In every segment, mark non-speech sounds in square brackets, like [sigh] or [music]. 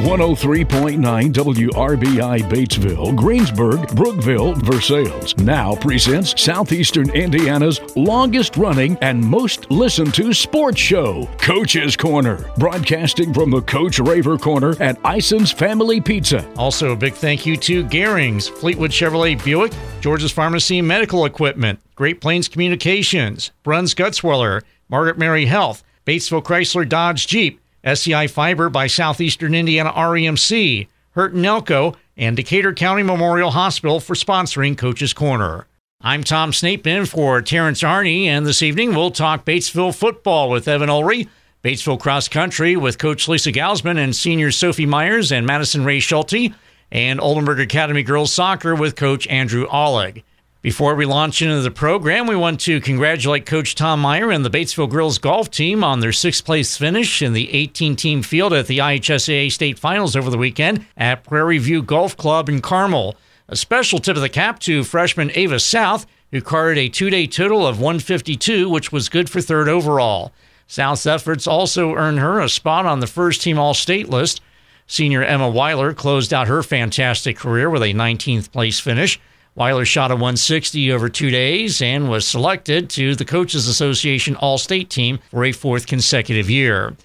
103.9 WRBI Batesville, Greensburg, Brookville, Versailles now presents Southeastern Indiana's longest running and most listened to sports show, Coach's Corner, broadcasting from the Coach Raver Corner at Ison's Family Pizza. Also, a big thank you to Garings, Fleetwood Chevrolet Buick, George's Pharmacy Medical Equipment, Great Plains Communications, Bruns Gutzwiller, Margaret Mary Health, Batesville Chrysler Dodge Jeep, SCI Fiber by Southeastern Indiana REMC, Hurt and Elko, and Decatur County Memorial Hospital for sponsoring Coach's Corner. I'm Tom Snapeman for Terrence Arney, and this evening we'll talk Batesville football with Evan Ulrey, Batesville cross country with Coach Lisa Gausman and senior Sophie Myers and Madison Ray Schulte, and Oldenburg Academy girls soccer with Coach Andrew Oleg. Before we launch into the program, we want to congratulate Coach Tom Meyer and the Batesville girls golf team on their sixth place finish in the 18 team field at the IHSAA state finals over the weekend at Prairie View Golf Club in Carmel. A special tip of the cap to freshman Ava South, who carded a two day total of 152, which was good for third overall. South's efforts also earned her a spot on the first team All State list. Senior Emma Weiler closed out her fantastic career with a 19th place finish. Weiler shot a 160 over two days and was selected to the Coaches Association All State team for a fourth consecutive year.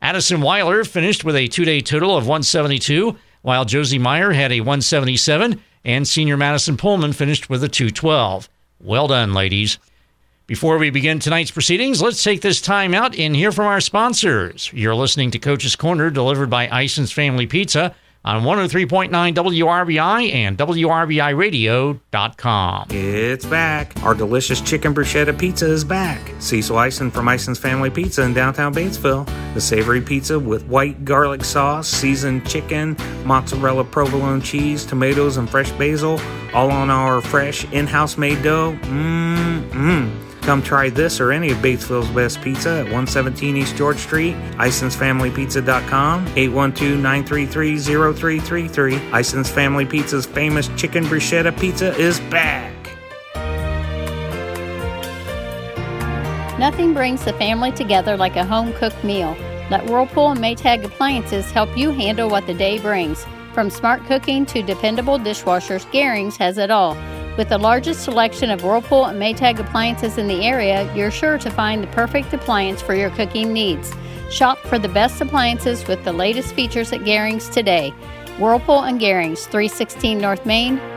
Addison Weiler finished with a two day total of 172, while Josie Meyer had a 177, and senior Madison Pullman finished with a 212. Well done, ladies. Before we begin tonight's proceedings, let's take this time out and hear from our sponsors. You're listening to Coach's Corner, delivered by Ison's Family Pizza on 103.9 WRBI and WRBIRadio.com. It's back. Our delicious chicken bruschetta pizza is back. Cecil Ison from Ison's Family Pizza in downtown Batesville. The savory pizza with white garlic sauce, seasoned chicken, mozzarella provolone cheese, tomatoes, and fresh basil, all on our fresh in house made dough. Mmm, mmm. Come try this or any of Batesville's best pizza at 117 East George Street, IsonsFamilyPizza.com, 812-933-0333. Ison's Family Pizza's famous chicken bruschetta pizza is back. Nothing brings the family together like a home cooked meal. Let Whirlpool and Maytag appliances help you handle what the day brings. From smart cooking to dependable dishwashers, Garings has it all. With the largest selection of Whirlpool and Maytag appliances in the area, you're sure to find the perfect appliance for your cooking needs. Shop for the best appliances with the latest features at Garings today. Whirlpool and Garings, 316 North Main,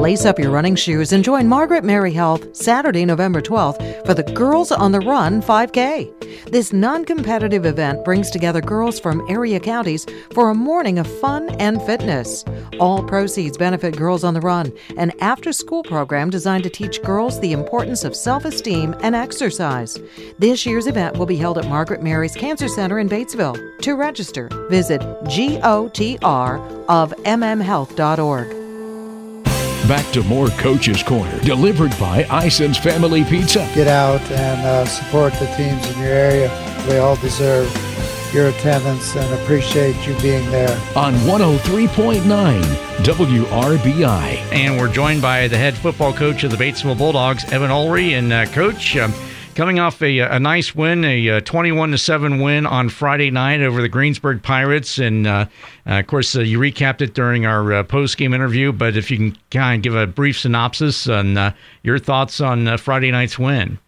Lace up your running shoes and join Margaret Mary Health Saturday, November 12th for the Girls on the Run 5K. This non competitive event brings together girls from area counties for a morning of fun and fitness. All proceeds benefit Girls on the Run, an after school program designed to teach girls the importance of self esteem and exercise. This year's event will be held at Margaret Mary's Cancer Center in Batesville. To register, visit GOTR of mmhealth.org. Back to more Coach's Corner, delivered by Ison's Family Pizza. Get out and uh, support the teams in your area. They all deserve your attendance and appreciate you being there. On 103.9 WRBI. And we're joined by the head football coach of the Batesville Bulldogs, Evan Ulrey. And, uh, Coach, um, coming off a, a nice win, a 21 to 7 win on Friday night over the Greensburg Pirates. And uh, uh, of course, uh, you recapped it during our uh, post game interview. But if you can kind of give a brief synopsis on uh, your thoughts on uh, Friday night's win.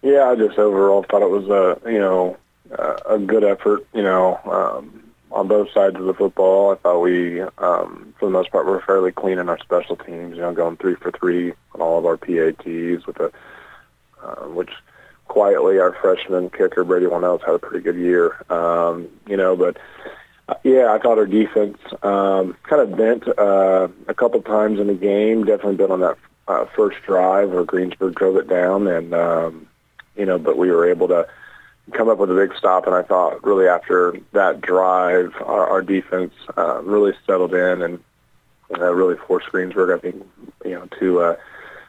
Yeah, I just overall thought it was a you know a good effort. You know. Um, on both sides of the football, I thought we, um, for the most part, were fairly clean in our special teams. You know, going three for three on all of our PATs with a um, which quietly our freshman kicker Brady Winnells had a pretty good year. Um, you know, but uh, yeah, I thought our defense um, kind of bent uh, a couple times in the game. Definitely been on that uh, first drive where Greensburg drove it down, and um, you know, but we were able to come up with a big stop, and I thought really after that drive, our, our defense uh, really settled in and uh, really forced Greensburg, I think, you know, to uh,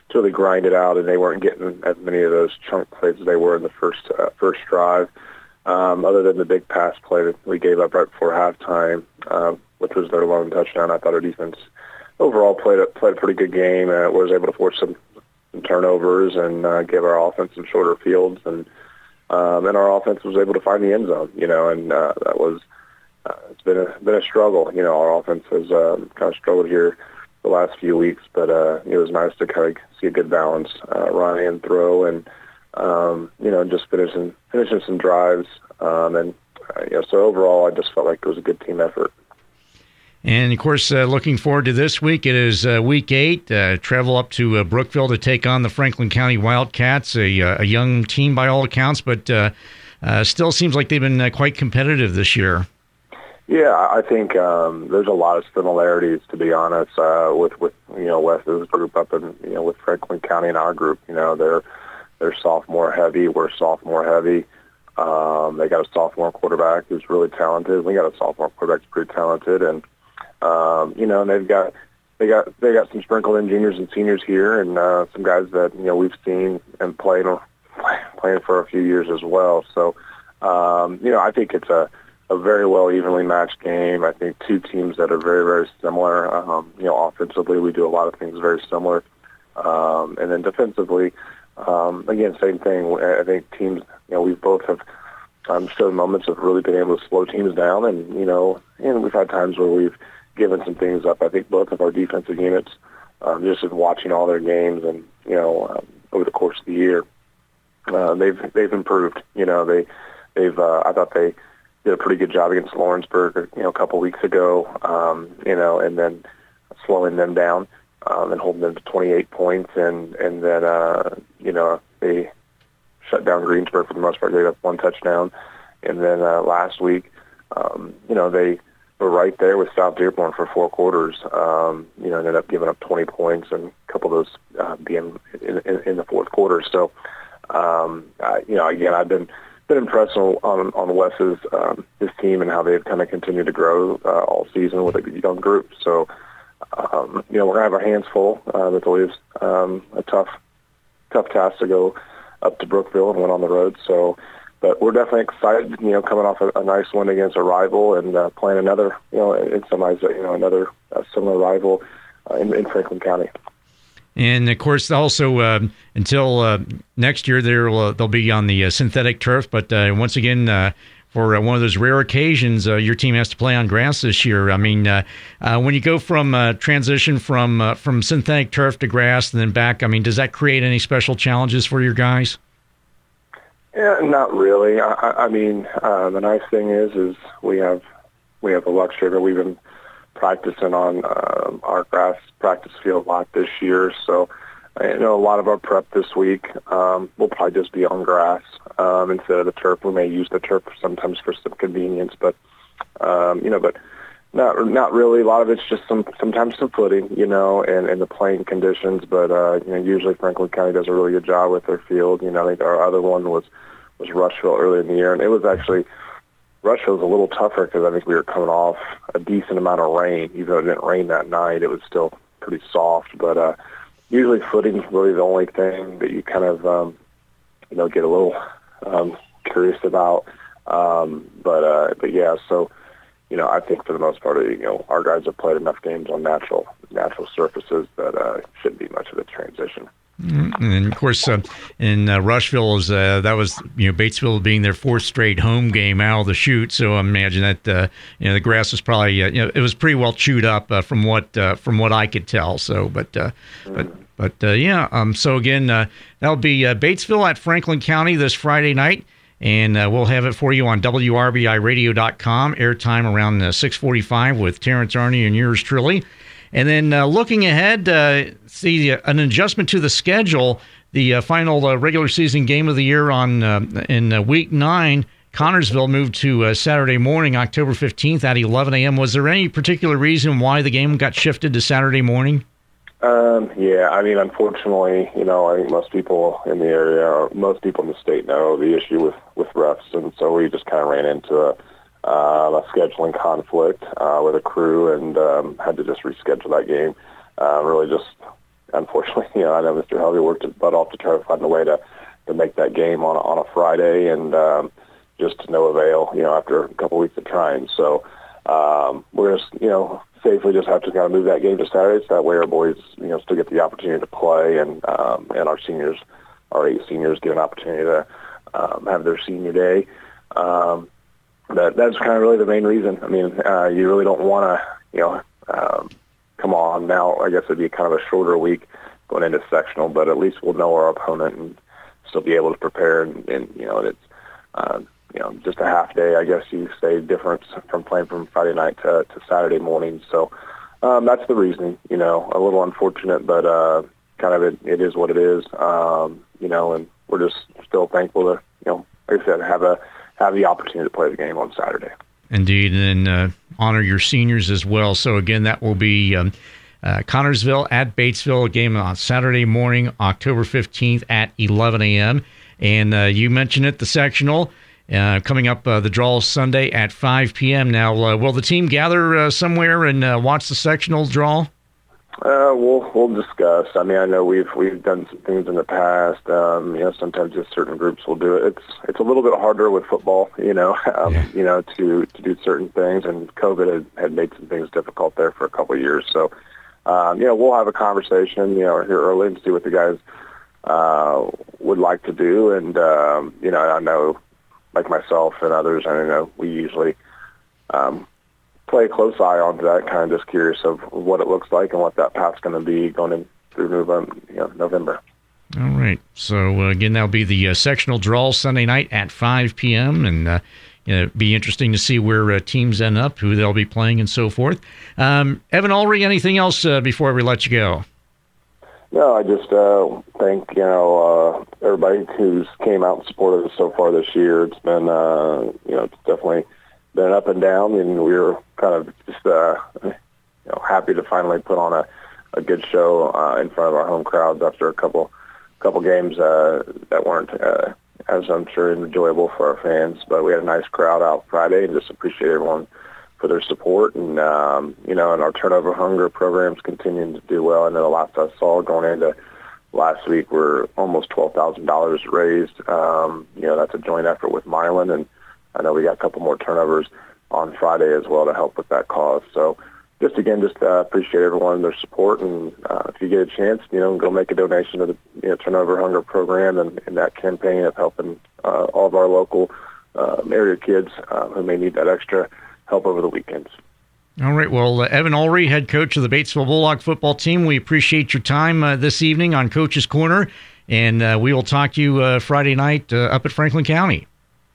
to really grind it out, and they weren't getting as many of those chunk plays as they were in the first uh, first drive. Um, other than the big pass play that we gave up right before halftime, uh, which was their lone touchdown, I thought our defense overall played a, played a pretty good game and was able to force some, some turnovers and uh, give our offense some shorter fields and um, and our offense was able to find the end zone. You know, and uh, that was uh, it's been a been a struggle. You know, our offense has um, kind of struggled here the last few weeks, but uh, it was nice to kind of see a good balance, uh, run and throw, and um, you know, just finishing finishing some drives. Um, and uh, you know, so overall, I just felt like it was a good team effort. And of course, uh, looking forward to this week. It is uh, week eight. Uh, travel up to uh, Brookville to take on the Franklin County Wildcats, a, uh, a young team by all accounts, but uh, still seems like they've been quite competitive this year. Yeah, I think um, there's a lot of similarities, to be honest, with with you know Wes's group up in you know with Franklin County and our group. You know, they're they're sophomore heavy. We're sophomore heavy. Um, they got a sophomore quarterback who's really talented. We got a sophomore quarterback who's pretty talented, and um, you know, and they've got they got they got some sprinkled in juniors and seniors here, and uh, some guys that you know we've seen and played playing for a few years as well. So, um, you know, I think it's a a very well evenly matched game. I think two teams that are very very similar. Um, you know, offensively we do a lot of things very similar, um, and then defensively, um, again, same thing. I think teams. You know, we both have um, shown moments of really being able to slow teams down, and you know, and we've had times where we've given some things up. I think both of our defensive units, um, just in watching all their games and you know um, over the course of the year, uh, they've they've improved. You know they they've uh, I thought they did a pretty good job against Lawrenceburg you know a couple weeks ago. Um, you know and then slowing them down um, and holding them to 28 points and and then uh, you know they shut down Greensburg for the most part. They got one touchdown, and then uh, last week, um, you know they were right there with South Dearborn for four quarters. Um, you know, ended up giving up 20 points and a couple of those uh, being in, in, in the fourth quarter. So, um, I, you know, again, I've been been impressed on on, Wes's um, his team and how they've kind of continued to grow uh, all season with a young group. So, um, you know, we're gonna have our hands full. Uh, it's always um, a tough tough task to go up to Brookville and went on the road. So but we're definitely excited, you know, coming off a, a nice win against a rival and uh, playing another, you know, in some ways, you know, another uh, similar rival uh, in, in Franklin County. And of course, also uh, until uh, next year, there uh, they'll be on the uh, synthetic turf. But uh, once again, for one of those rare occasions, your team has to play on grass this year. I mean, when you go from transition from from synthetic turf to grass and then back, I mean, does that create any special challenges for your guys? Yeah, not really. I, I mean, the nice thing is, is we have we have the luxury that we've been practicing on uh, our grass practice field a lot this year. So, I know a lot of our prep this week um, will probably just be on grass um, instead of the turf. We may use the turf sometimes for some convenience, but um, you know, but not not really. A lot of it's just some sometimes some footing, you know, and, and the playing conditions. But uh, you know, usually Franklin County does a really good job with their field. You know, I think our other one was was Rushville early in the year, and it was actually Rushville was a little tougher because I think we were coming off a decent amount of rain. Even though it didn't rain that night, it was still pretty soft. But uh, usually footing's really the only thing that you kind of um, you know get a little um, curious about. Um, but uh, but yeah, so you know, I think for the most part, you know, our guys have played enough games on natural natural surfaces that uh, shouldn't be much of a transition. Mm-hmm. And of course, uh, in uh, Rushville, uh, that was you know Batesville being their fourth straight home game out of the chute. So I imagine that uh, you know the grass was probably uh, you know it was pretty well chewed up uh, from what from what I could tell. So, but but but yeah. Um. So again, that'll be Batesville at Franklin County this Friday night and we'll have it for you on WRBIRadio.com. Airtime around uh, 6:45 with Terrence Arney and yours truly. And then uh, looking ahead, uh, see uh, an adjustment to the schedule. The uh, final regular season game of the year on in week nine. Connersville moved to Saturday morning, October 15th at 11 a.m. Was there any particular reason why the game got shifted to Saturday morning? Um, yeah, I mean, unfortunately, you know, I think most people in the area, or most people in the state know the issue with with refs, and so we just kind of ran into a, uh, a scheduling conflict uh, with a crew and um, had to just reschedule that game. Uh, really, just unfortunately, [laughs] you know, I know Mr. Helvey worked his butt off to try to find a way to to make that game on on a Friday, and um, just to no avail. You know, after a couple weeks of trying, so um, we're just you know safely just have to kind of move that game to Saturday, so that way our boys, you know, still get the opportunity to play, and um, and our seniors, our eight seniors, get an opportunity to um, have their senior day. Um, that that's kind of really the main reason. I mean, uh, you really don't want to, you know, um, come on now. I guess it'd be kind of a shorter week going into sectional, but at least we'll know our opponent and still be able to prepare. And, and you know, it's uh, you know, just a half day, I guess you say, difference from playing from Friday night to, to Saturday morning. So um, that's the reasoning. You know, a little unfortunate, but uh, kind of it, it is what it is. Um, you know, and we're just still thankful to, you know, like I said, have a have the opportunity to play the game on Saturday. Indeed, and uh, honor your seniors as well. So again, that will be. Um, uh, Connersville at Batesville, game on Saturday morning, October 15th at 11 a.m. And uh, you mentioned it, the sectional. Uh, coming up, uh, the draw Sunday at 5 p.m. Now, uh, will the team gather somewhere and watch the sectional draw? Uh, we'll we'll discuss. I mean, I know we've we've done some things in the past. Um, you know, sometimes just certain groups will do it. It's it's a little bit harder with football. You know, [laughs] um, yeah. you know to to do certain things, and COVID had, had made some things difficult there for a couple of years. So, um, you know, we'll have a conversation. You know, here early and see what the guys uh, would like to do. And um, you know, I know like myself and others, I know we usually um, play a close eye onto that, kind of just curious of what it looks like and what that path's going to be going in through November. You know, November. All right. So uh, again, that'll be the uh, sectional draw Sunday night at 5 p.m. and uh, it'll be interesting to see where uh, teams end up, who they'll be playing, and so forth. Um, Evan Ulrey, anything else uh, before we let you go? No, I just uh, thank you know uh, everybody who's came out and supported us so far this year. It's been uh, you know it's definitely been up and down, and we were kind of just uh, you know happy to finally put on a, a good show uh, in front of our home crowds after a couple couple games uh, that weren't uh, as I'm sure enjoyable for our fans. But we had a nice crowd out Friday, and just appreciate everyone for their support. And, um, you know, and our turnover hunger programs continuing to do well. I know the last I saw going into last week we're almost $12,000 raised. Um, you know, that's a joint effort with Milan. And I know we got a couple more turnovers on Friday as well to help with that cause. So just again, just uh, appreciate everyone and their support. And uh, if you get a chance, you know, go make a donation to the you know, Turnover Hunger program and, and that campaign of helping uh, all of our local uh, area kids uh, who may need that extra help over the weekends. All right. Well, uh, Evan Ulrey, head coach of the Batesville Bulldog football team, we appreciate your time uh, this evening on Coach's Corner, and uh, we will talk to you uh, Friday night uh, up at Franklin County.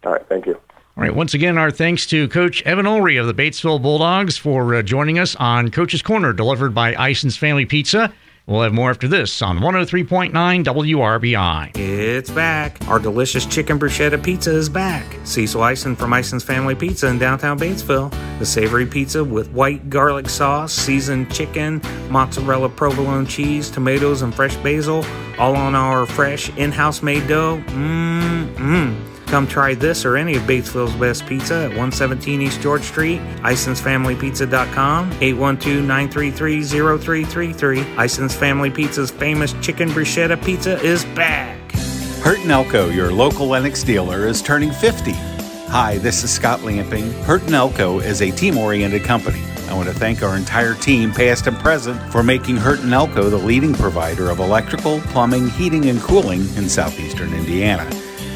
All right. Thank you. All right. Once again, our thanks to Coach Evan Ulrey of the Batesville Bulldogs for uh, joining us on Coach's Corner, delivered by Ison's Family Pizza. We'll have more after this on 103.9 WRBI. It's back. Our delicious chicken bruschetta pizza is back. Cecil Ison from Ison's Family Pizza in downtown Batesville. The savory pizza with white garlic sauce, seasoned chicken, mozzarella provolone cheese, tomatoes, and fresh basil, all on our fresh in-house made dough. Mmm, Come try this or any of Batesville's best pizza at 117 East George Street, IsonsFamilyPizza.com, 812-933-0333. Ison's Family Pizza's famous chicken bruschetta pizza is back. Hurt & Elko, your local Lennox dealer, is turning 50. Hi, this is Scott Lamping. Hurt & Elko is a team-oriented company. I want to thank our entire team, past and present, for making Hurt & Elko the leading provider of electrical, plumbing, heating, and cooling in southeastern Indiana.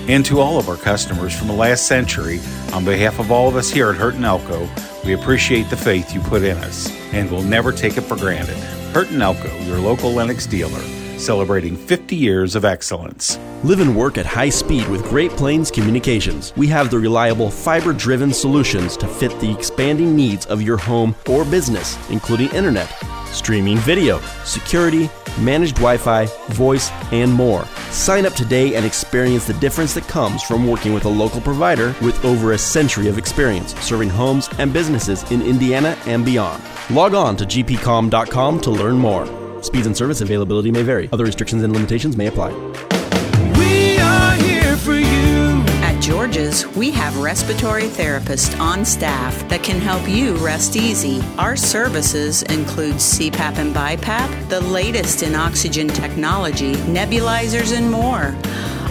And to all of our customers from the last century, on behalf of all of us here at Hurt and Elko, we appreciate the faith you put in us and we'll never take it for granted. Hurt and Elko, your local Lennox dealer, celebrating 50 years of excellence. Live and work at high speed with Great Plains Communications. We have the reliable fiber driven solutions to fit the expanding needs of your home or business, including internet, streaming video, security, managed Wi Fi, voice, and more. Sign up today and experience the difference that comes from working with a local provider with over a century of experience serving homes and businesses in Indiana and beyond. Log on to gpcom.com to learn more. Speeds and service availability may vary. Other restrictions and limitations may apply. We are here for you. At George's, we have respiratory therapists on staff that can help you rest easy. Our services include CPAP and BiPAP, the latest in oxygen technology, nebulizers, and more.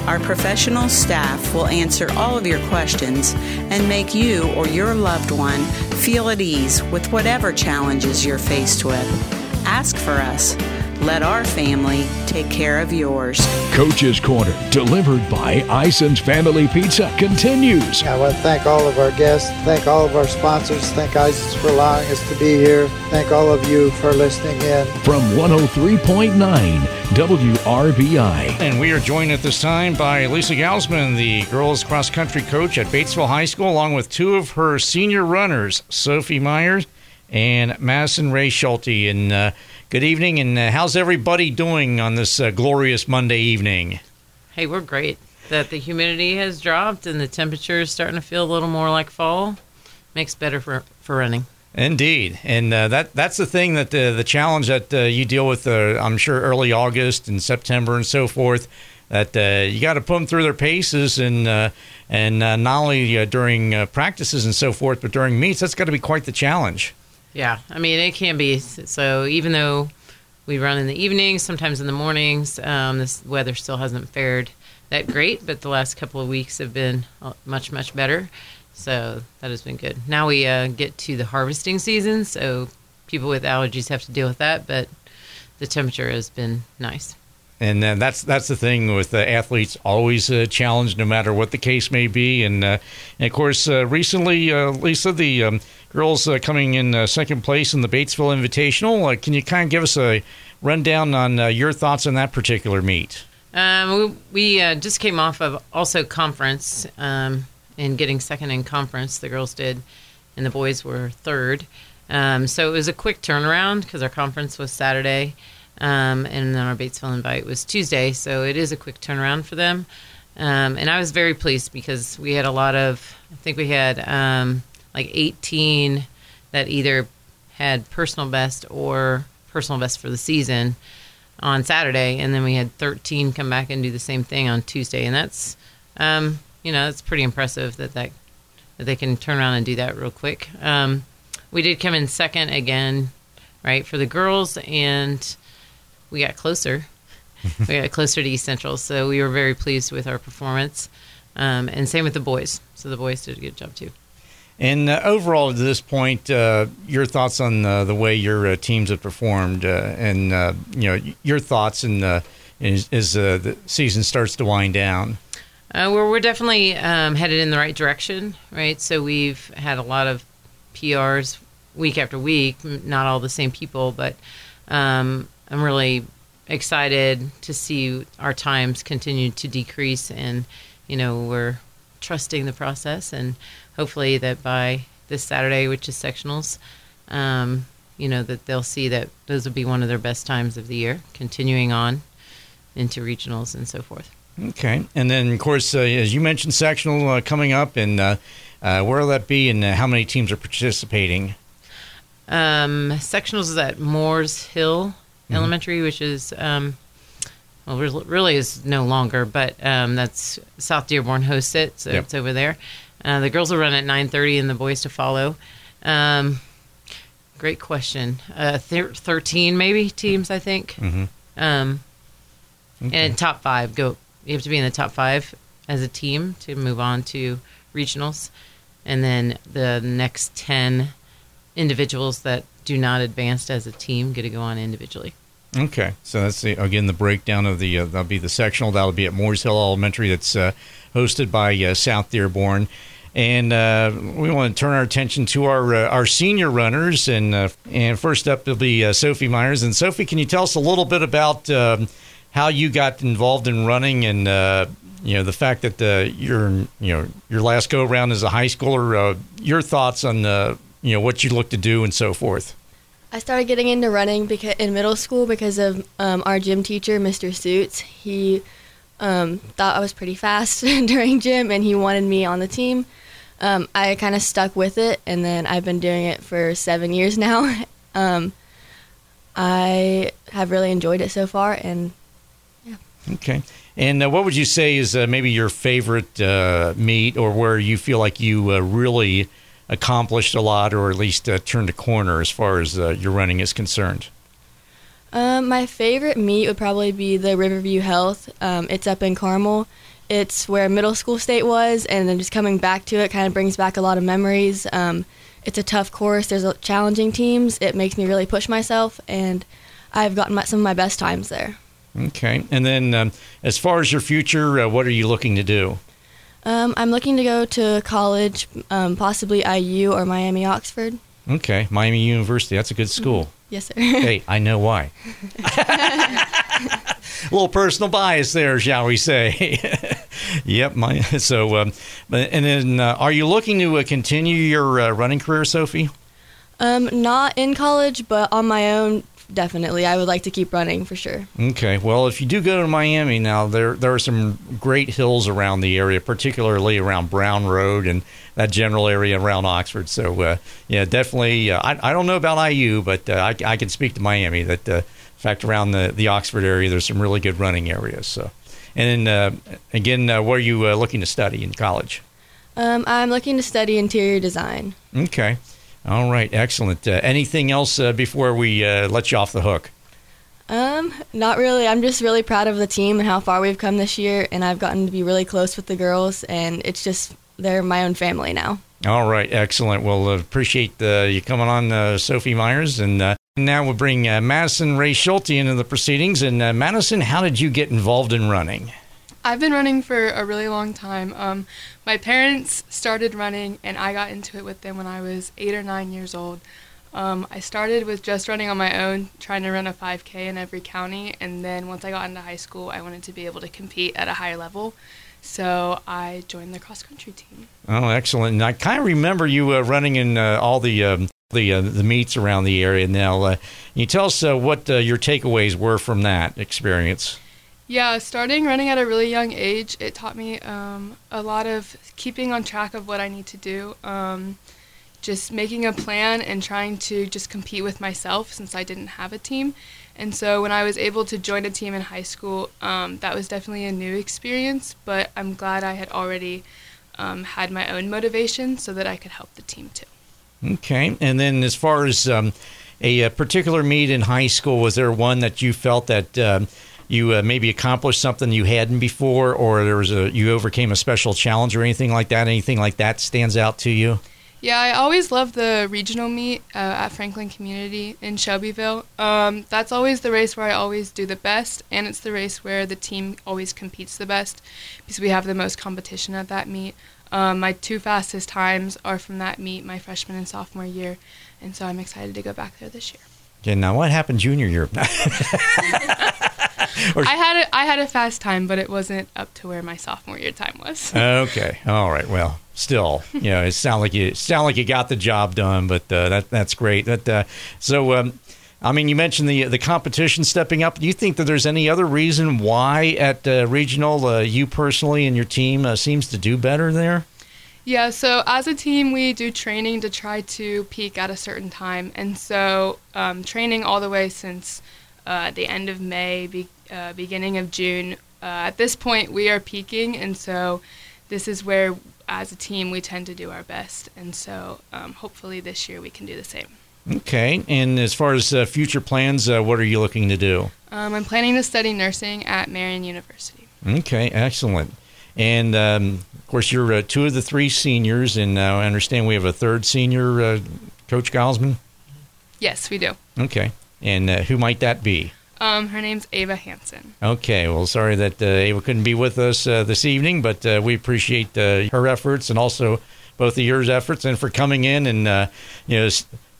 Our professional staff will answer all of your questions and make you or your loved one feel at ease with whatever challenges you're faced with. Ask for us. Let our family take care of yours. Coach's Corner, delivered by Ison's Family Pizza, continues. I want to thank all of our guests, thank all of our sponsors, thank Ison's for allowing us to be here, thank all of you for listening in. From 103.9 WRBI. And we are joined at this time by Lisa Gausman, the girls cross country coach at Batesville High School, along with two of her senior runners, Sophie Myers and Madison Ray Schulte. And uh, good evening, and uh, how's everybody doing on this uh, glorious Monday evening? Hey, we're great. That the humidity has dropped and the temperature is starting to feel a little more like fall makes better for for running. Indeed, and uh, that that's the thing that the the challenge that uh, you deal with. Uh, I'm sure early August and September and so forth. That uh, you got to put them through their paces and uh, and uh, not only during practices and so forth, but during meets. That's got to be quite the challenge. Yeah, I mean it can be. So even though we run in the evenings, sometimes in the mornings, um, this weather still hasn't fared that great. But the last couple of weeks have been much much better. So that has been good. Now we uh, get to the harvesting season, so people with allergies have to deal with that, but the temperature has been nice. And uh, that's that's the thing with uh, athletes, always a challenge, no matter what the case may be. And, uh, and of course, uh, recently, uh, Lisa, the um, girls coming in second place in the Batesville Invitational. can you kind of give us a rundown on your thoughts on that particular meet? Um, we, we just came off of also conference. Um, in getting second in conference. The girls did, and the boys were third. Um, so it was a quick turnaround because our conference was Saturday, um, and then our Batesville invite was Tuesday. So it is a quick turnaround for them. Um, and I was very pleased because we had a lot of, I think we had um, like 18 that either had personal best or personal best for the season on Saturday, and then we had 13 come back and do the same thing on Tuesday, and that's um, you know, it's pretty impressive that, that that they can turn around and do that real quick. Um, we did come in second again, right, for the girls, and we got closer. we got closer to East Central, so we were very pleased with our performance. Um, and same with the boys. So the boys did a good job too. And uh, overall, to this point, uh, your thoughts on uh, the way your uh, teams have performed, uh, and uh, you know your thoughts, and as, as the season starts to wind down. Uh, we're, we're definitely um, headed in the right direction, right? So we've had a lot of PRs week after week, not all the same people, but um, I'm really excited to see our times continue to decrease. And, you know, we're trusting the process and hopefully that by this Saturday, which is sectionals, um, you know, that they'll see that those will be one of their best times of the year, continuing on into regionals and so forth. Okay, and then of course, uh, as you mentioned, sectional uh, coming up, and uh, uh where will that be, and uh, how many teams are participating? Um, sectionals is at Moores Hill mm-hmm. Elementary, which is um, well, really is no longer, but um, that's South Dearborn hosts it, so yep. it's over there. Uh, the girls will run at nine thirty, and the boys to follow. Um, great question. Th- Thirteen maybe teams, I think. Mm-hmm. Um, okay. And top five go you have to be in the top five as a team to move on to regionals, and then the next ten individuals that do not advance as a team get to go on individually. Okay, so that's the, again the breakdown of the uh, that'll be the sectional that'll be at Moores Hill Elementary that's uh, hosted by uh, South Dearborn. And uh, we want to turn our attention to our uh, our senior runners, and uh, and first up will be Sophie Myers. And Sophie, can you tell us a little bit about um, how you got involved in running and you know the fact that your you know your last go around as a high schooler. Your thoughts on uh, you know what you look to do and so forth. I started getting into running because in middle school because of um, our gym teacher, Mr. Suits. He um, thought I was pretty fast [laughs] during gym, and he wanted me on the team. Um, I kind of stuck with it, and then I've been doing it for seven years [laughs] now. Um, I have really enjoyed it so far, and yeah. Okay. And uh, what would you say is uh, maybe your favorite uh, meet or where you feel like you uh, really accomplished a lot or at least uh, turned a corner as far as uh, your running is concerned? Um, my favorite meet would probably be the Riverview Health. Um, it's up in Carmel. It's where middle school state was, and then just coming back to it kind of brings back a lot of memories. Um, it's a tough course. There's a, challenging teams. It makes me really push myself, and I've gotten my, some of my best times there. Okay. And then um, as far as your future, uh, what are you looking to do? Um, I'm looking to go to college, um, possibly IU or Miami Oxford. Okay. Miami University. That's a good school. Yes, sir. hey, I know why. [laughs] a little personal bias there, shall we say? [laughs] yep. My so, um, and then, uh, are you looking to uh, continue your uh, running career, Sophie? Um, not in college, but on my own, definitely. I would like to keep running for sure. Okay. Well, if you do go to Miami now, there there are some great hills around the area, particularly around Brown Road and that general area around Oxford. So, uh, yeah, definitely. Uh, I I don't know about IU, but uh, I I can speak to Miami. That uh, in fact around the the Oxford area, there's some really good running areas. So, and then uh, again, uh, what are you uh, looking to study in college? Um, I'm looking to study interior design. Okay. All right. Excellent. Uh, anything else uh, before we uh, let you off the hook? Um, not really. I'm just really proud of the team and how far we've come this year, and I've gotten to be really close with the girls, and it's just they're my own family now. All right, excellent. Well, uh, appreciate uh, you coming on, uh, Sophie Myers, and uh, now we'll bring uh, Madison Ray Schulte into the proceedings. And uh, Madison, how did you get involved in running? I've been running for a really long time. Um, my parents started running, and I got into it with them when I was eight or nine years old. Um, I started with just running on my own, trying to run a 5K in every county, and then once I got into high school, I wanted to be able to compete at a higher level. So I joined the cross country team. Oh, excellent! And I kind of remember you uh, running in uh, all the um, the uh, the meets around the area. Now, uh, you tell us uh, what uh, your takeaways were from that experience? Yeah, starting running at a really young age, it taught me um, a lot of keeping on track of what I need to do. Um, just making a plan and trying to just compete with myself since I didn't have a team. And so when I was able to join a team in high school, um, that was definitely a new experience, but I'm glad I had already um, had my own motivation so that I could help the team too. Okay, and then as far as um, a, a, particular meet in high school, was there one that you felt that um, you uh, maybe accomplished something you hadn't before, or there was a you overcame a special challenge or anything like that? Anything like that stands out to you? Yeah, I always love the regional meet uh, at Franklin Community in Shelbyville. Um, that's always the race where I always do the best, and it's the race where the team always competes the best because we have the most competition at that meet. Um, my two fastest times are from that meet my freshman and sophomore year, and so I'm excited to go back there this year. Okay, now what happened junior year? [laughs] I had a, I had a fast time, but it wasn't up to where my sophomore year time was. [laughs] okay, all right. Well, still, you know, it sound like you sound like you got the job done, but uh, that that's great. That uh, so. Um, I mean, you mentioned the the competition stepping up. Do you think that there's any other reason why at uh, regional uh, you personally and your team uh, seems to do better there? Yeah, so as a team, we do training to try to peak at a certain time, and so um, training all the way since uh, the end of May, be, uh, beginning of June. Uh, at this point, we are peaking, and so this is where, as a team, we tend to do our best, and so um, hopefully this year we can do the same. Okay. And as far as uh, future plans, uh, what are you looking to do? Um, I'm planning to study nursing at Marian University. Okay, excellent. And um, of course, you're uh, two of the three seniors, and uh, I understand we have a third senior, uh, Coach Gilesman. Yes, we do. Okay. And uh, who might that be? Um, her name's Ava Hansen. Okay, well, sorry that Ava couldn't be with us this evening, but we appreciate her efforts and also both of yours efforts and for coming in and you know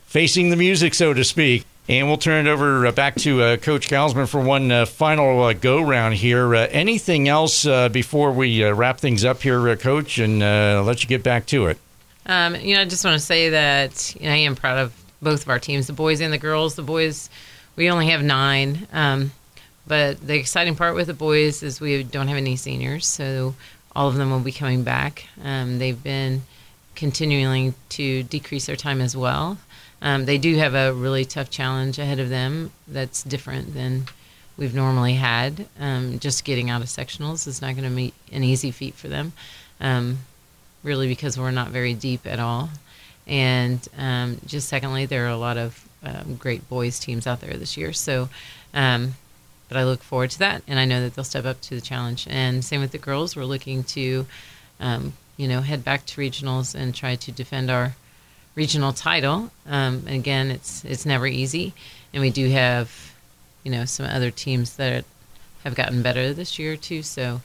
facing the music, so to speak. And we'll turn it over uh, back to uh, Coach Gilesman for one uh, final go round here. Anything else before we wrap things up here, Coach, and let you get back to it? Um, you know, I just want to say that you know, I am proud of both of our teams, the boys and the girls. The boys, we only have nine, um, but the exciting part with the boys is we don't have any seniors, so all of them will be coming back. Um, they've been continuing to decrease their time as well. Um, they do have a really tough challenge ahead of them that's different than we've normally had. Um, just getting out of sectionals is not going to be an easy feat for them, um, really, because we're not very deep at all. And um, just secondly, there are a lot of um, great boys teams out there this year. So, um, but I look forward to that, and I know that they'll step up to the challenge. And same with the girls, we're looking to, you know, head back to regionals and try to defend our regional title. Um, and again, it's it's never easy, and we do have, you know, some other teams that have gotten better this year too. So,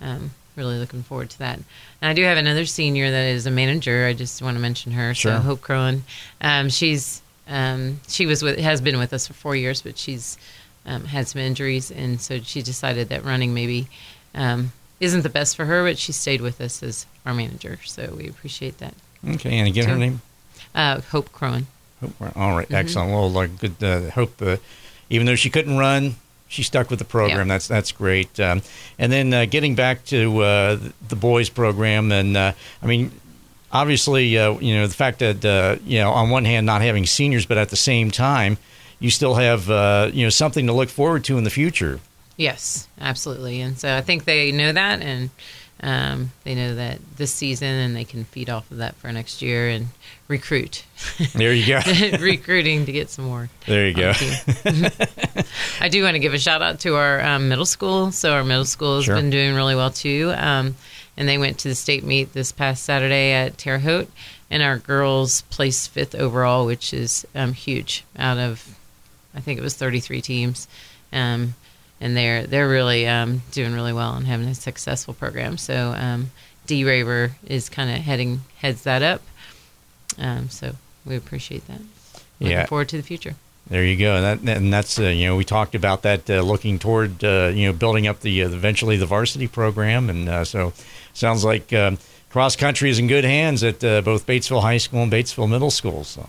um, really looking forward to that. And I do have another senior that is a manager. I just want to mention her. Sure. So Hope Crowan, um, she's um, she was with has been with us for four years, but she's um, had some injuries, and so she decided that running maybe um, isn't the best for her. But she stayed with us as our manager, so we appreciate that. Okay, and again, her name? Uh, Hope Crowan. Hope, all right, Mhm. excellent. Well, like good. Uh, hope, uh, even though she couldn't run, she stuck with the program. Yeah. That's that's great. Um, and then uh, getting back to uh, the boys program, and uh, I mean, obviously, uh, you know, the fact that uh, you know, on one hand, not having seniors, but at the same time, you still have uh, you know something to look forward to in the future. Yes, absolutely. And so I think they know that, and um, they know that this season, and they can feed off of that for next year and recruit. There you go. [laughs] Recruiting to get some more. There you go. [laughs] I do want to give a shout out to our um, middle school. So our middle school has Sure. been doing really well too. Um, and they went to the state meet this past Saturday at Terre Haute, and our girls placed fifth overall, which is um, huge. Out of, I think it was 33 teams, um, and they're they're really um, doing really well and having a successful program. So um, D Raver is kind of heading heads that up. Um, so we appreciate that. Looking Yeah. forward to the future. There you go. And, that, and that's uh, you know we talked about that uh, looking toward uh, you know building up the uh, eventually the varsity program, and uh, so sounds like um, cross country is in good hands at uh, both Batesville High School and Batesville Middle School. So.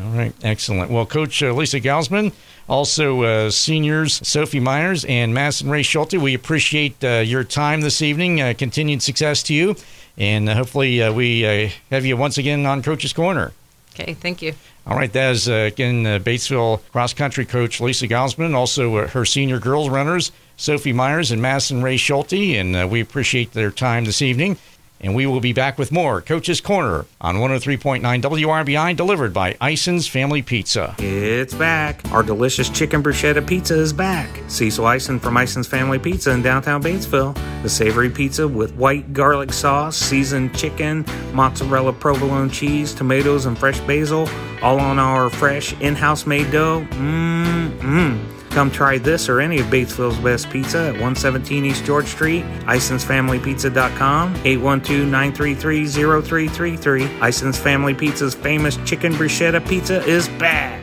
All right, excellent. Well, Coach uh, Lisa Gausman, also uh, seniors Sophie Myers and Madison Ray Schulte, we appreciate uh, your time this evening. Uh, continued success to you, and uh, hopefully uh, we uh, have you once again on Coach's Corner. Okay, thank you. All right, that is uh, again uh, Batesville cross country coach Lisa Gausman, also uh, her senior girls runners Sophie Myers and Madison Ray Schulte, and uh, we appreciate their time this evening. And we will be back with more Coach's Corner on 103.9 WRBI, delivered by Ison's Family Pizza. It's back. Our delicious chicken bruschetta pizza is back. Cecil Ison from Ison's Family Pizza in downtown Batesville. The savory pizza with white garlic sauce, seasoned chicken, mozzarella provolone cheese, tomatoes, and fresh basil, all on our fresh in-house made dough. Mmm, Come try this or any of Batesville's best pizza at 117 East George Street, IsonsFamilyPizza.com, 812-933-0333. Ison's Family Pizza's famous chicken bruschetta pizza is back.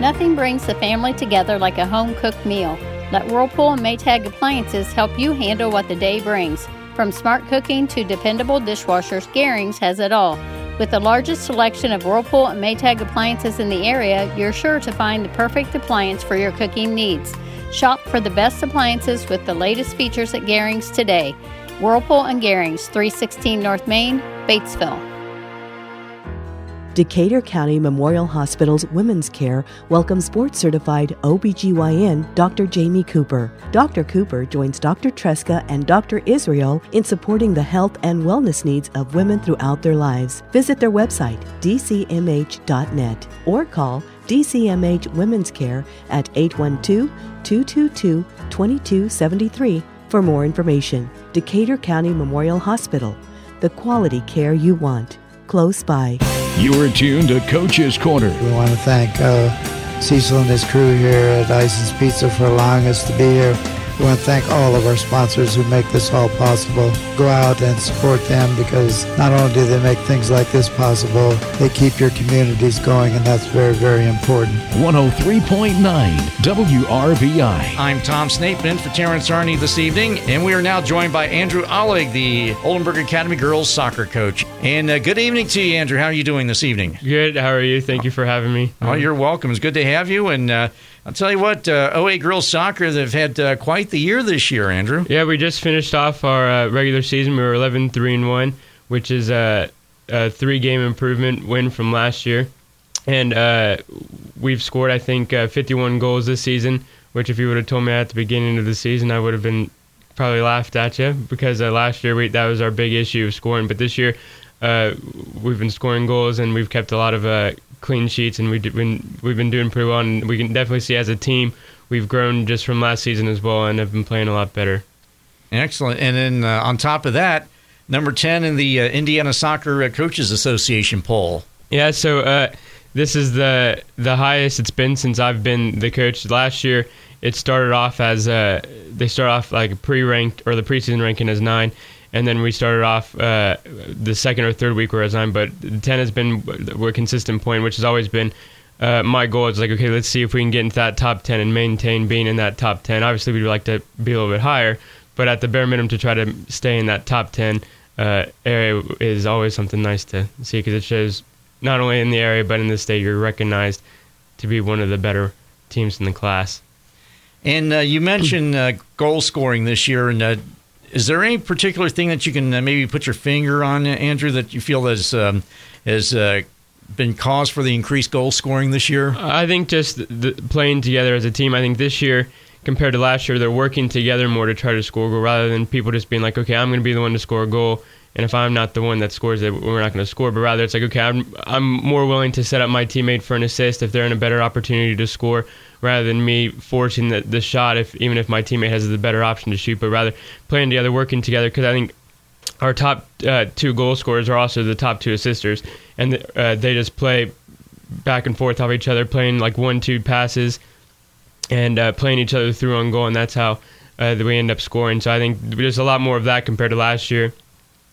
Nothing brings the family together like a home cooked meal. Let Whirlpool and Maytag appliances help you handle what the day brings. From smart cooking to dependable dishwashers, Garings has it all. With the largest selection of Whirlpool and Maytag appliances in the area, you're sure to find the perfect appliance for your cooking needs. Shop for the best appliances with the latest features at Garings today. Whirlpool and Garings, 316 North Main, Batesville. Decatur County Memorial Hospital's Women's Care welcomes board certified OBGYN Dr. Jamie Cooper. Dr. Cooper joins Dr. Tresca and Dr. Israel in supporting the health and wellness needs of women throughout their lives. Visit their website, dcmh.net, or call DCMH Women's Care at 812 222 2273 for more information. Decatur County Memorial Hospital, the quality care you want. Close by. You are tuned to Coach's Corner. We want to thank uh, Cecil and his crew here at Ison's Pizza for allowing us to be here. We want to thank all of our sponsors who make this all possible. Go out and support them because not only do they make things like this possible, they keep your communities going, and that's very, very important. 103.9 WRBI. I'm Tom Snapeman for Terrence Arney this evening, and we are now joined by Andrew Oleg, the Oldenburg Academy girls soccer coach. And uh, good evening to you, Andrew. How are you doing this evening? Good. How are you? Thank you for having me. Oh, you're welcome. It's good to have you. And uh, I'll tell you what, uh, OA girls soccer, they've had uh, quite the year this year, Andrew. Yeah, we just finished off our uh, regular season. We were 11 3 and 1, which is a, a three game improvement win from last year. And uh, we've scored, I think, uh, 51 goals this season, which if you would have told me at the beginning of the season, I would have been probably laughed at you because uh, last year we, that was our big issue of scoring. But this year, uh, we've been scoring goals and we've kept a lot of uh, clean sheets, and we've been we've been doing pretty well. And we can definitely see as a team we've grown just from last season as well, and have been playing a lot better. Excellent. And then uh, on top of that, number ten in the uh, Indiana Soccer uh, Coaches Association poll. Yeah. So uh, this is the the highest it's been since I've been the coach. Last year, it started off as they start off like pre-ranked or the preseason ranking as nine, and then we started off uh, the second or third week where as nine. But ten has been a consistent point, which has always been. Uh, my goal is like, okay, let's see if we can get into that top 10 and maintain being in that top 10. Obviously, we'd like to be a little bit higher, but at the bare minimum, to try to stay in that top 10 uh, area is always something nice to see because it shows not only in the area but in the state you're recognized to be one of the better teams in the class. And uh, you mentioned uh, goal scoring this year, and uh, is there any particular thing that you can uh, maybe put your finger on, uh, Andrew, that you feel has um, has uh, been cause for the increased goal scoring this year? I think just the, playing together as a team. I think this year compared to last year, they're working together more to try to score a goal rather than people just being like, okay, I'm going to be the one to score a goal. And if I'm not the one that scores it, we're not going to score. But rather, it's like, okay, I'm, I'm more willing to set up my teammate for an assist if they're in a better opportunity to score rather than me forcing the, the shot, if even if my teammate has the better option to shoot. But rather playing together, working together, because I think our top uh, two goal scorers are also the top two assisters, and uh, they just play back and forth off each other, playing like one-two passes, and uh, playing each other through on goal, and that's how uh, we end up scoring. So I think there's a lot more of that compared to last year.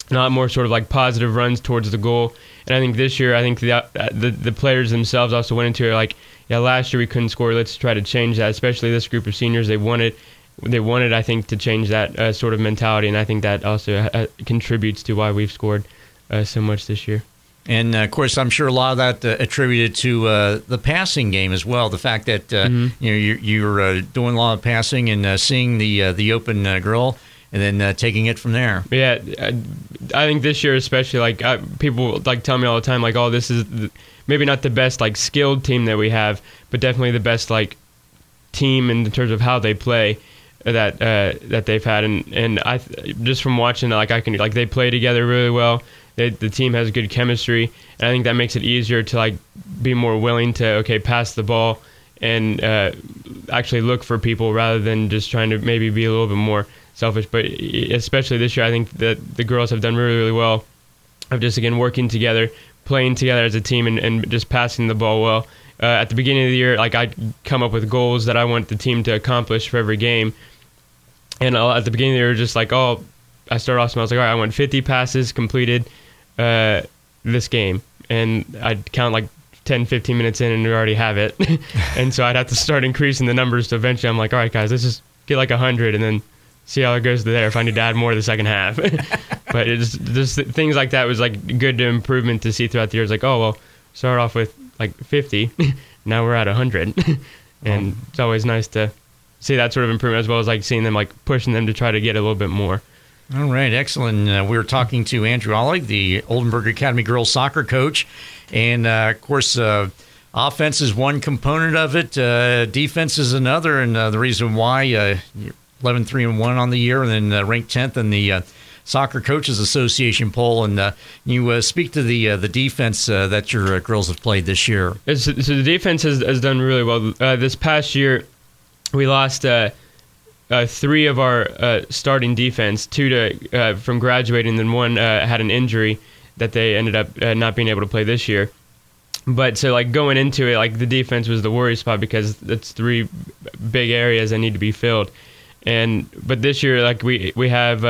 A lot more sort of like positive runs towards the goal, and I think this year, I think the uh, the, the players themselves also went into it like, yeah, last year we couldn't score. Let's try to change that. Especially this group of seniors, they wanted they wanted, I think, to change that uh, sort of mentality, and I think that also uh, contributes to why we've scored uh, so much this year. And uh, of course, I'm sure a lot of that uh, attributed to uh, the passing game as well. The fact that mm-hmm. you know you're, you're doing a lot of passing and seeing the the open grill, and then taking it from there. Yeah, I think this year especially, like I, people like tell me all the time, like, oh, this is the, maybe not the best like skilled team that we have, but definitely the best like team in terms of how they play that uh, that they've had, and and I just from watching, like I can like they play together really well. They, the team has good chemistry, and I think that makes it easier to like be more willing to okay pass the ball and uh, actually look for people rather than just trying to maybe be a little bit more selfish. But especially this year, I think that the girls have done really really well of just again working together, playing together as a team, and, and just passing the ball well. Uh, at the beginning of the year, like I'd come up with goals that I want the team to accomplish for every game, and at the beginning, they were just like, oh, I started off, and I was like, all right, I want 50 passes completed uh, this game. And I'd count like 10, 15 minutes in, and we already have it. [laughs] and so I'd have to start increasing the numbers to eventually, I'm like, all right, guys, let's just get like 100 and then see how it goes there if I need to add more the second half. [laughs] but it's just things like that was like good to improvement to see throughout the years. Like, oh, well, start off with like 50, [laughs] now we're at 100. [laughs] and it's always nice to see that sort of improvement as well as like seeing them like pushing them to try to get a little bit more. All right, excellent. Uh, we were talking to Andrew Ollig, the Oldenburg Academy girls soccer coach, and uh, of course, uh, offense is one component of it. Uh, defense is another, and uh, the reason why uh, 11 3 and 1 on the year, and then ranked 10th in the Soccer Coaches Association poll. And you speak to the the defense that your girls have played this year. So the defense has, has done really well this past year we lost uh, uh, three of our uh, starting defense, two to uh, from graduating, and then one uh, had an injury that they ended up uh, not being able to play this year. But so like going into it, like the defense was the worry spot because it's three big areas that need to be filled. And but this year, like we we have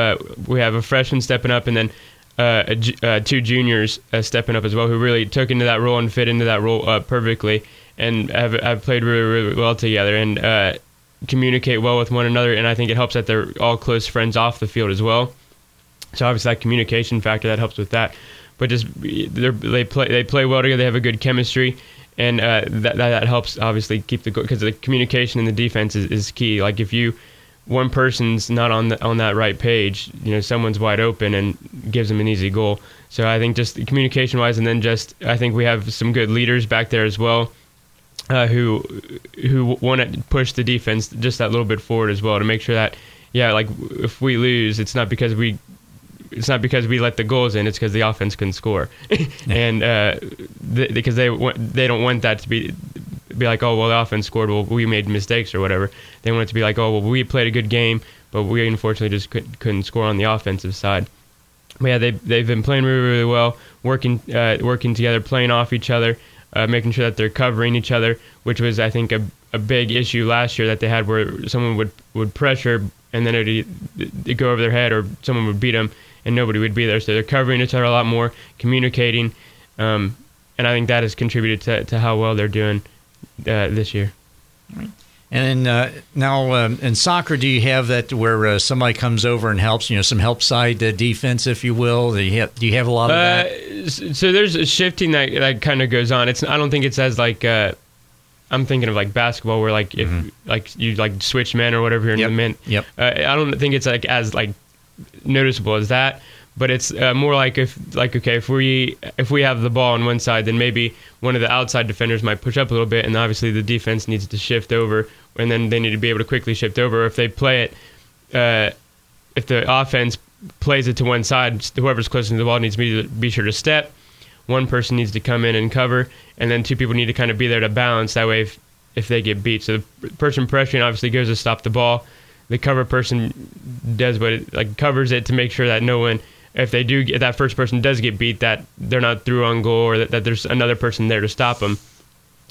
we have a freshman stepping up, and then uh, two juniors uh, stepping up as well, who really took into that role and fit into that role uh, perfectly, and have, have played really, really well together. And communicate well with one another, and I think it helps that they're all close friends off the field as well. So obviously that communication factor that helps with that. But just they play they play well together. They have a good chemistry, and uh, that, that that helps obviously keep the because the communication in the defense is, is key. Like if you one person's not on the, on that right page, you know, someone's wide open and gives them an easy goal. So I think just communication wise, and then just I think we have some good leaders back there as well. Uh, who who want to push the defense just that little bit forward as well to make sure that yeah like if we lose it's not because we it's not because we let the goals in it's because the offense can score [laughs] and uh, th- because they want, they don't want that to be be like oh well the offense scored. Well we made mistakes or whatever. They want it to be like oh well we played a good game but we unfortunately just couldn't, couldn't score on the offensive side. But yeah they they've been playing really really well working uh, working together playing off each other uh, making sure that they're covering each other, which was I think a, a big issue last year that they had where someone would, would pressure and then it'd, it'd go over their head or someone would beat them and nobody would be there. So they're covering each other a lot more, communicating, um, and I think that has contributed to, to how well they're doing uh, this year. And uh, now um, in soccer, do you have that where uh, somebody comes over and helps? You know, some help side uh, defense, if you will. Do you have, do you have a lot of that? So there's a shifting that that kind of goes on. It's I don't think it's as like uh, I'm thinking of like basketball where like if like you like switch men or whatever you're in the men. Yep. Uh, I don't think it's like as like noticeable as that but it's uh, more like if like okay if we if we have the ball on one side then maybe one of the outside defenders might push up a little bit and obviously the defense needs to shift over and then they need to be able to quickly shift over. If they play it uh, if the offense plays it to one side whoever's closest to the ball needs to be, be sure to step. One person needs to come in and cover and then two people need to kind of be there to balance. That way if if they get beat. So the person pressuring obviously goes to stop the ball. The cover person does what it like covers it to make sure that no one if they do if that first person does get beat that they're not through on goal or that, that there's another person there to stop them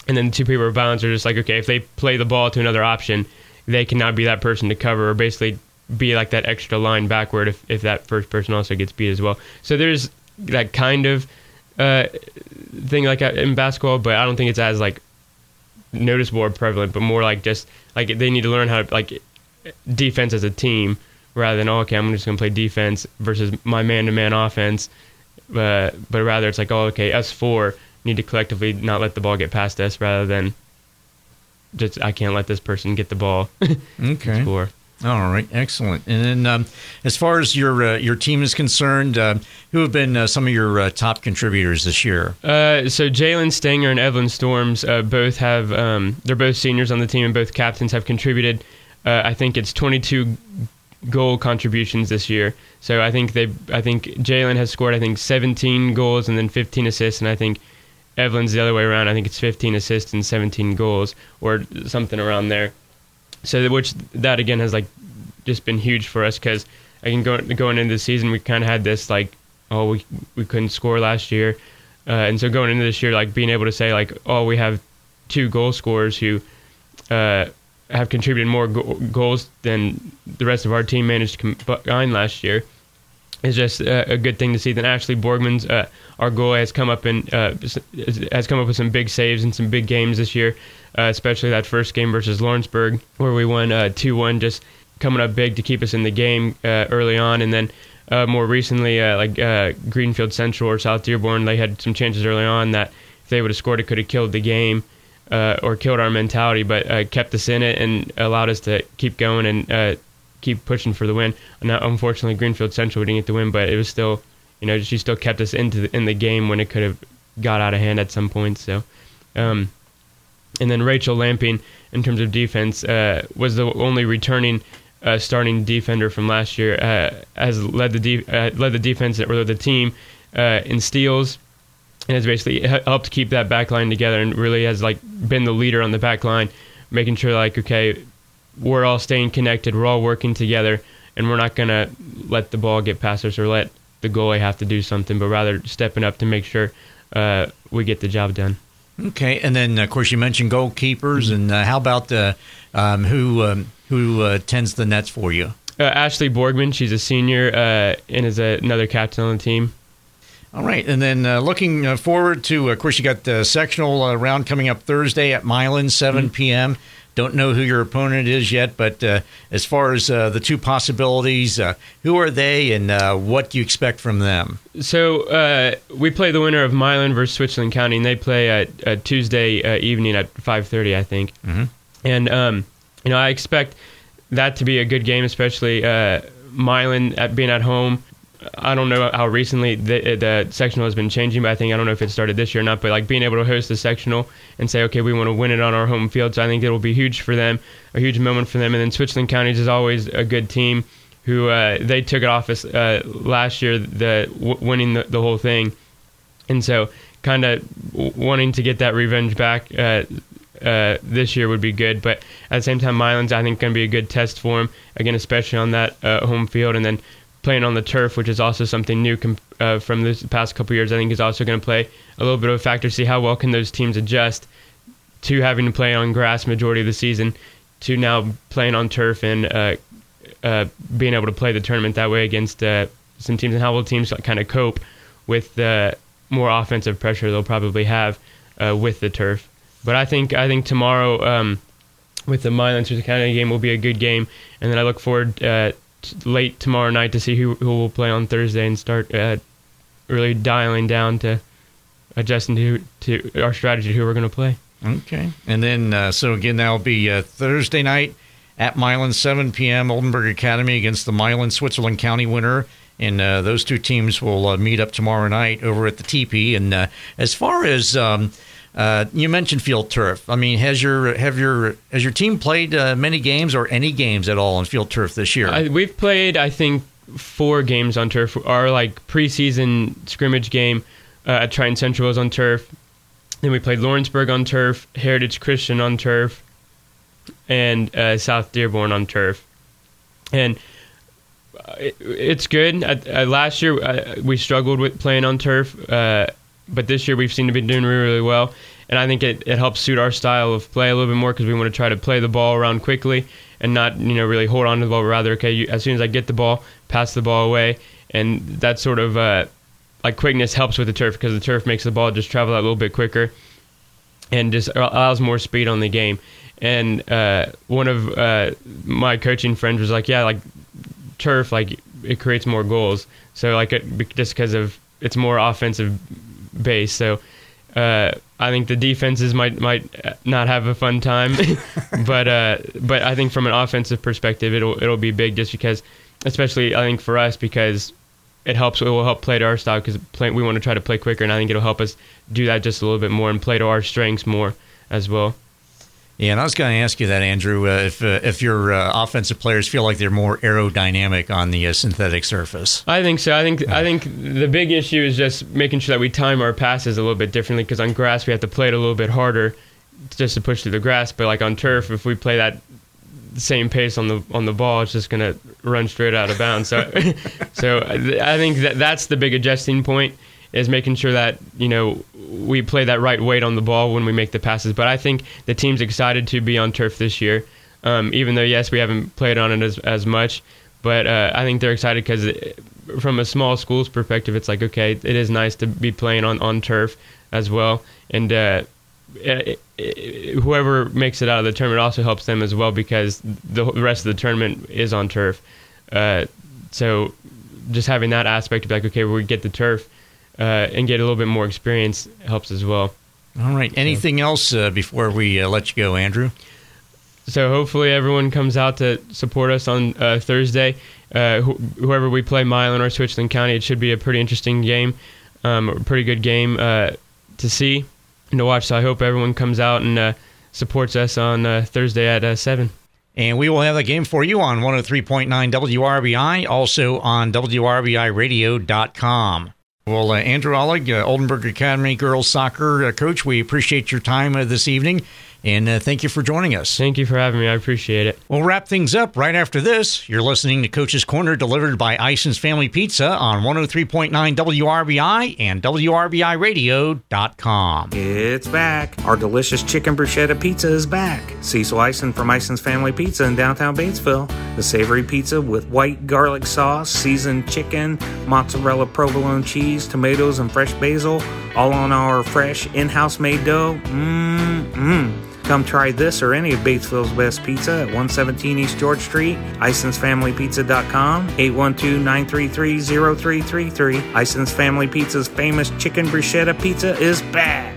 and then the two people of balance are just like okay if they play the ball to another option they cannot be that person to cover or basically be like that extra line backward if, if that first person also gets beat as well. So there's that kind of uh, thing like in basketball but i don't think it's as like noticeable or prevalent but more like just like they need to learn how to like defense as a team rather than oh, okay I'm just gonna play defense versus my man-to-man offense uh, but rather it's like oh okay us four need to collectively not let the ball get past us rather than just I can't let this person get the ball [laughs] Okay. score All right, excellent. And then, um, as far as your uh, your team is concerned, uh, who have been uh, some of your uh, top contributors this year? Uh, so Jalen Stanger and Evelyn Storms uh, both have um, they're both seniors on the team and both captains have contributed. Uh, I think it's 22 goal contributions this year. So I think they I think Jalen has scored I think 17 goals and then 15 assists, and I think Evelyn's the other way around. I think it's 15 assists and 17 goals or something around there. So which that again has like just been huge for us because I can go going into the season we kind of had this like oh we we couldn't score last year, uh, and so going into this year like being able to say like oh we have two goal scorers who uh, have contributed more go- goals than the rest of our team managed to combine last year is just uh, a good thing to see. Then Ashley Borgman's uh, our goalie has come up and uh, has come up with some big saves and some big games this year, uh, especially that first game versus Lawrenceburg where we won two one, just coming up big to keep us in the game uh, early on, and then. Uh, more recently, uh, like uh, Greenfield Central or South Dearborn, they had some chances early on that if they would have scored, it could have killed the game uh, or killed our mentality, but uh, kept us in it and allowed us to keep going and uh, keep pushing for the win. Now, unfortunately, Greenfield Central we didn't get the win, but it was still, you know, she still kept us into the, in the game when it could have got out of hand at some point. So, um, and then Rachel Lamping, in terms of defense, uh, was the only returning uh, starting defender from last year. Uh, has led the de- led the defense or the team in steals, and has basically helped keep that back line together, and really has like been the leader on the back line, making sure like okay, we're all staying connected, we're all working together, and we're not gonna let the ball get past us or let the goalie have to do something, but rather stepping up to make sure uh, we get the job done. Okay, and then of course you mentioned goalkeepers, and uh, how about uh, um, who um, who uh, tends the nets for you? Uh, Ashley Borgman, she's a senior uh, and is a, another captain on the team. All right, and then uh, looking uh, forward to, of course, you got the sectional uh, round coming up Thursday at Milan, 7 p.m. don't know who your opponent is yet, but uh, as far as uh, the two possibilities, uh, who are they and uh, what do you expect from them? So uh, we play the winner of Milan versus Switzerland County, and they play at, Tuesday uh, evening at 5:30, I think. Mm-hmm. And um, you know, I expect that to be a good game, especially Milan at being at home. I don't know how recently the, the, sectional has been changing, but I think I don't know if it started this year or not. But like being able to host the sectional and say, okay, we want to win it on our home field, so I think it'll be huge for them, a huge moment for them. And then Switzerland Counties is always a good team who uh, they took it off uh, last year, the w- winning the, the, whole thing, and so kind of wanting to get that revenge back. Uh, uh, this year would be good, but at the same time, Milan's I think going to be a good test for him again, especially on that uh, home field, and then playing on the turf, which is also something new uh, from the past couple years. I think is also going to play a little bit of a factor. See how well can those teams adjust to having to play on grass majority of the season to now playing on turf and uh, uh, being able to play the tournament that way against uh, some teams, and how will teams kind of cope with the more offensive pressure they'll probably have uh, with the turf. But I think I think tomorrow. Um, with the Milan County game will be a good game, and then I look forward uh, late tomorrow night to see who who will play on Thursday and start uh, really dialing down to adjusting to to our strategy who we're going to play. Okay, and then uh, so again that'll be uh, Thursday night at Milan, 7 p.m. Oldenburg Academy against the Milan Switzerland County winner. And uh, those two teams will uh, meet up tomorrow night over at the TP. And uh, as far as um, uh, you mentioned field turf. I mean, has your have your has your team played uh, many games or any games at all on field turf this year? I, we've played, I think, four games on turf. Our like preseason scrimmage game uh, at Triton Central was on turf. Then we played Lawrenceburg on turf, Heritage Christian on turf, and uh, South Dearborn on turf. And uh, it, it's good. last year we struggled with playing on turf but this year we've seemed to be doing really, really well. And I think it, it helps suit our style of play a little bit more because we want to try to play the ball around quickly and not, you know, really hold on to the ball, rather, okay, you, as soon as I get the ball, pass the ball away. And that sort of uh, like quickness helps with the turf because the turf makes the ball just travel a little bit quicker and just allows more speed on the game. And uh, one of uh, my coaching friends was like, yeah, like turf, like it creates more goals. So like it, just because of it's more offensive base. So uh, I think the defenses might might not have a fun time, [laughs] but uh, but I think from an offensive perspective, it'll it'll be big just because, especially I think for us because it helps. It will help play to our style because we want to try to play quicker, and I think it'll help us do that just a little bit more and play to our strengths more as well. Yeah, and I was going to ask you that, Andrew, uh, if uh, if your uh, offensive players feel like they're more aerodynamic on the uh, synthetic surface. I think so. I think I think the big issue is just making sure that we time our passes a little bit differently because on grass we have to play it a little bit harder just to push through the grass. But like on turf, if we play that same pace on the on the ball, it's just going to run straight out of bounds. So, [laughs] so I think that that's the big adjusting point is making sure that you know we play that right weight on the ball when we make the passes. But I think the team's excited to be on turf this year, um, even though yes we haven't played on it as as much. But uh, I think they're excited because from a small school's perspective, it's like okay, it is nice to be playing on on turf as well, and. Uh, whoever makes it out of the tournament also helps them as well because the rest of the tournament is on turf. Uh, so just having that aspect of like, okay, we get the turf, uh, and get a little bit more experience helps as well. All right. Anything else uh, before we uh, let you go, Andrew? So hopefully everyone comes out to support us on uh, Thursday. Uh, wh- whoever we play, Milan or Switzerland County, it should be a pretty interesting game, um, a pretty good game uh, to see and to watch. So I hope everyone comes out and supports us on Thursday at seven. And we will have the game for you on 103.9 WRBI, also on WRBIRadio.com. Well, uh, Andrew Ollig, uh, Oldenburg Academy girls soccer uh, coach, we appreciate your time this evening. And uh, thank you for joining us. Thank you for having me. I appreciate it. We'll wrap things up right after this. You're listening to Coach's Corner, delivered by Ison's Family Pizza on 103.9 WRBI and WRBIRadio.com. It's back. Our delicious chicken bruschetta pizza is back. Cecil Ison from Ison's Family Pizza in downtown Batesville. The savory pizza with white garlic sauce, seasoned chicken, mozzarella provolone cheese, tomatoes, and fresh basil, all on our fresh in house made dough. Mmm, mmm. Come try this or any of Batesville's best pizza at 117 East George Street, IsonsFamilyPizza.com, 812-933-0333. Ison's Family Pizza's famous chicken bruschetta pizza is back.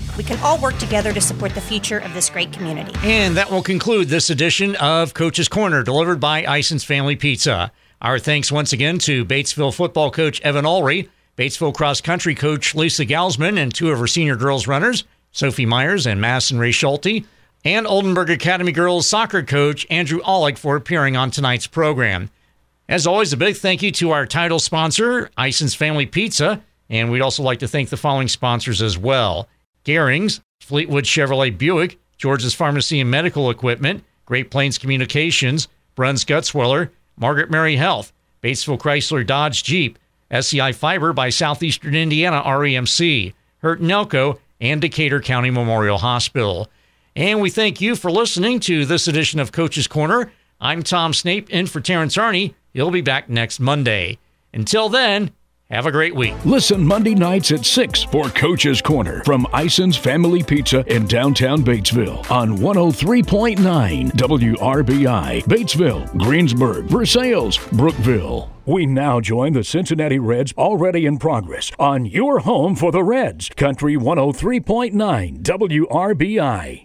we can all work together to support the future of this great community. And that will conclude this edition of Coach's Corner, delivered by Ison's Family Pizza. Our thanks once again to Batesville football coach Evan Ulrey, Batesville cross country coach Lisa Gausman, and two of her senior girls runners, Sophie Myers and Madison Ray Schulte, and Oldenburg Academy girls soccer coach Andrew Ollig for appearing on tonight's program. As always, a big thank you to our title sponsor, Ison's Family Pizza, and we'd also like to thank the following sponsors as well. Garings, Fleetwood Chevrolet Buick, George's Pharmacy and Medical Equipment, Great Plains Communications, Bruns Gutzwiller, Margaret Mary Health, Batesville Chrysler Dodge Jeep, SEI Fiber by Southeastern Indiana REMC, Hurt Nelco, and Decatur County Memorial Hospital. And we thank you for listening to this edition of Coach's Corner. I'm Tom Snape in for Terrence Arney. He'll be back next Monday. Until then, have a great week. Listen Monday nights at 6 for Coach's Corner from Ison's Family Pizza in downtown Batesville on 103.9 WRBI. Batesville, Greensburg, Versailles, Brookville. We now join the Cincinnati Reds already in progress on your home for the Reds, Country 103.9 WRBI.